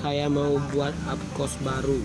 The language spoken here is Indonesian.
saya mau buat up cost baru.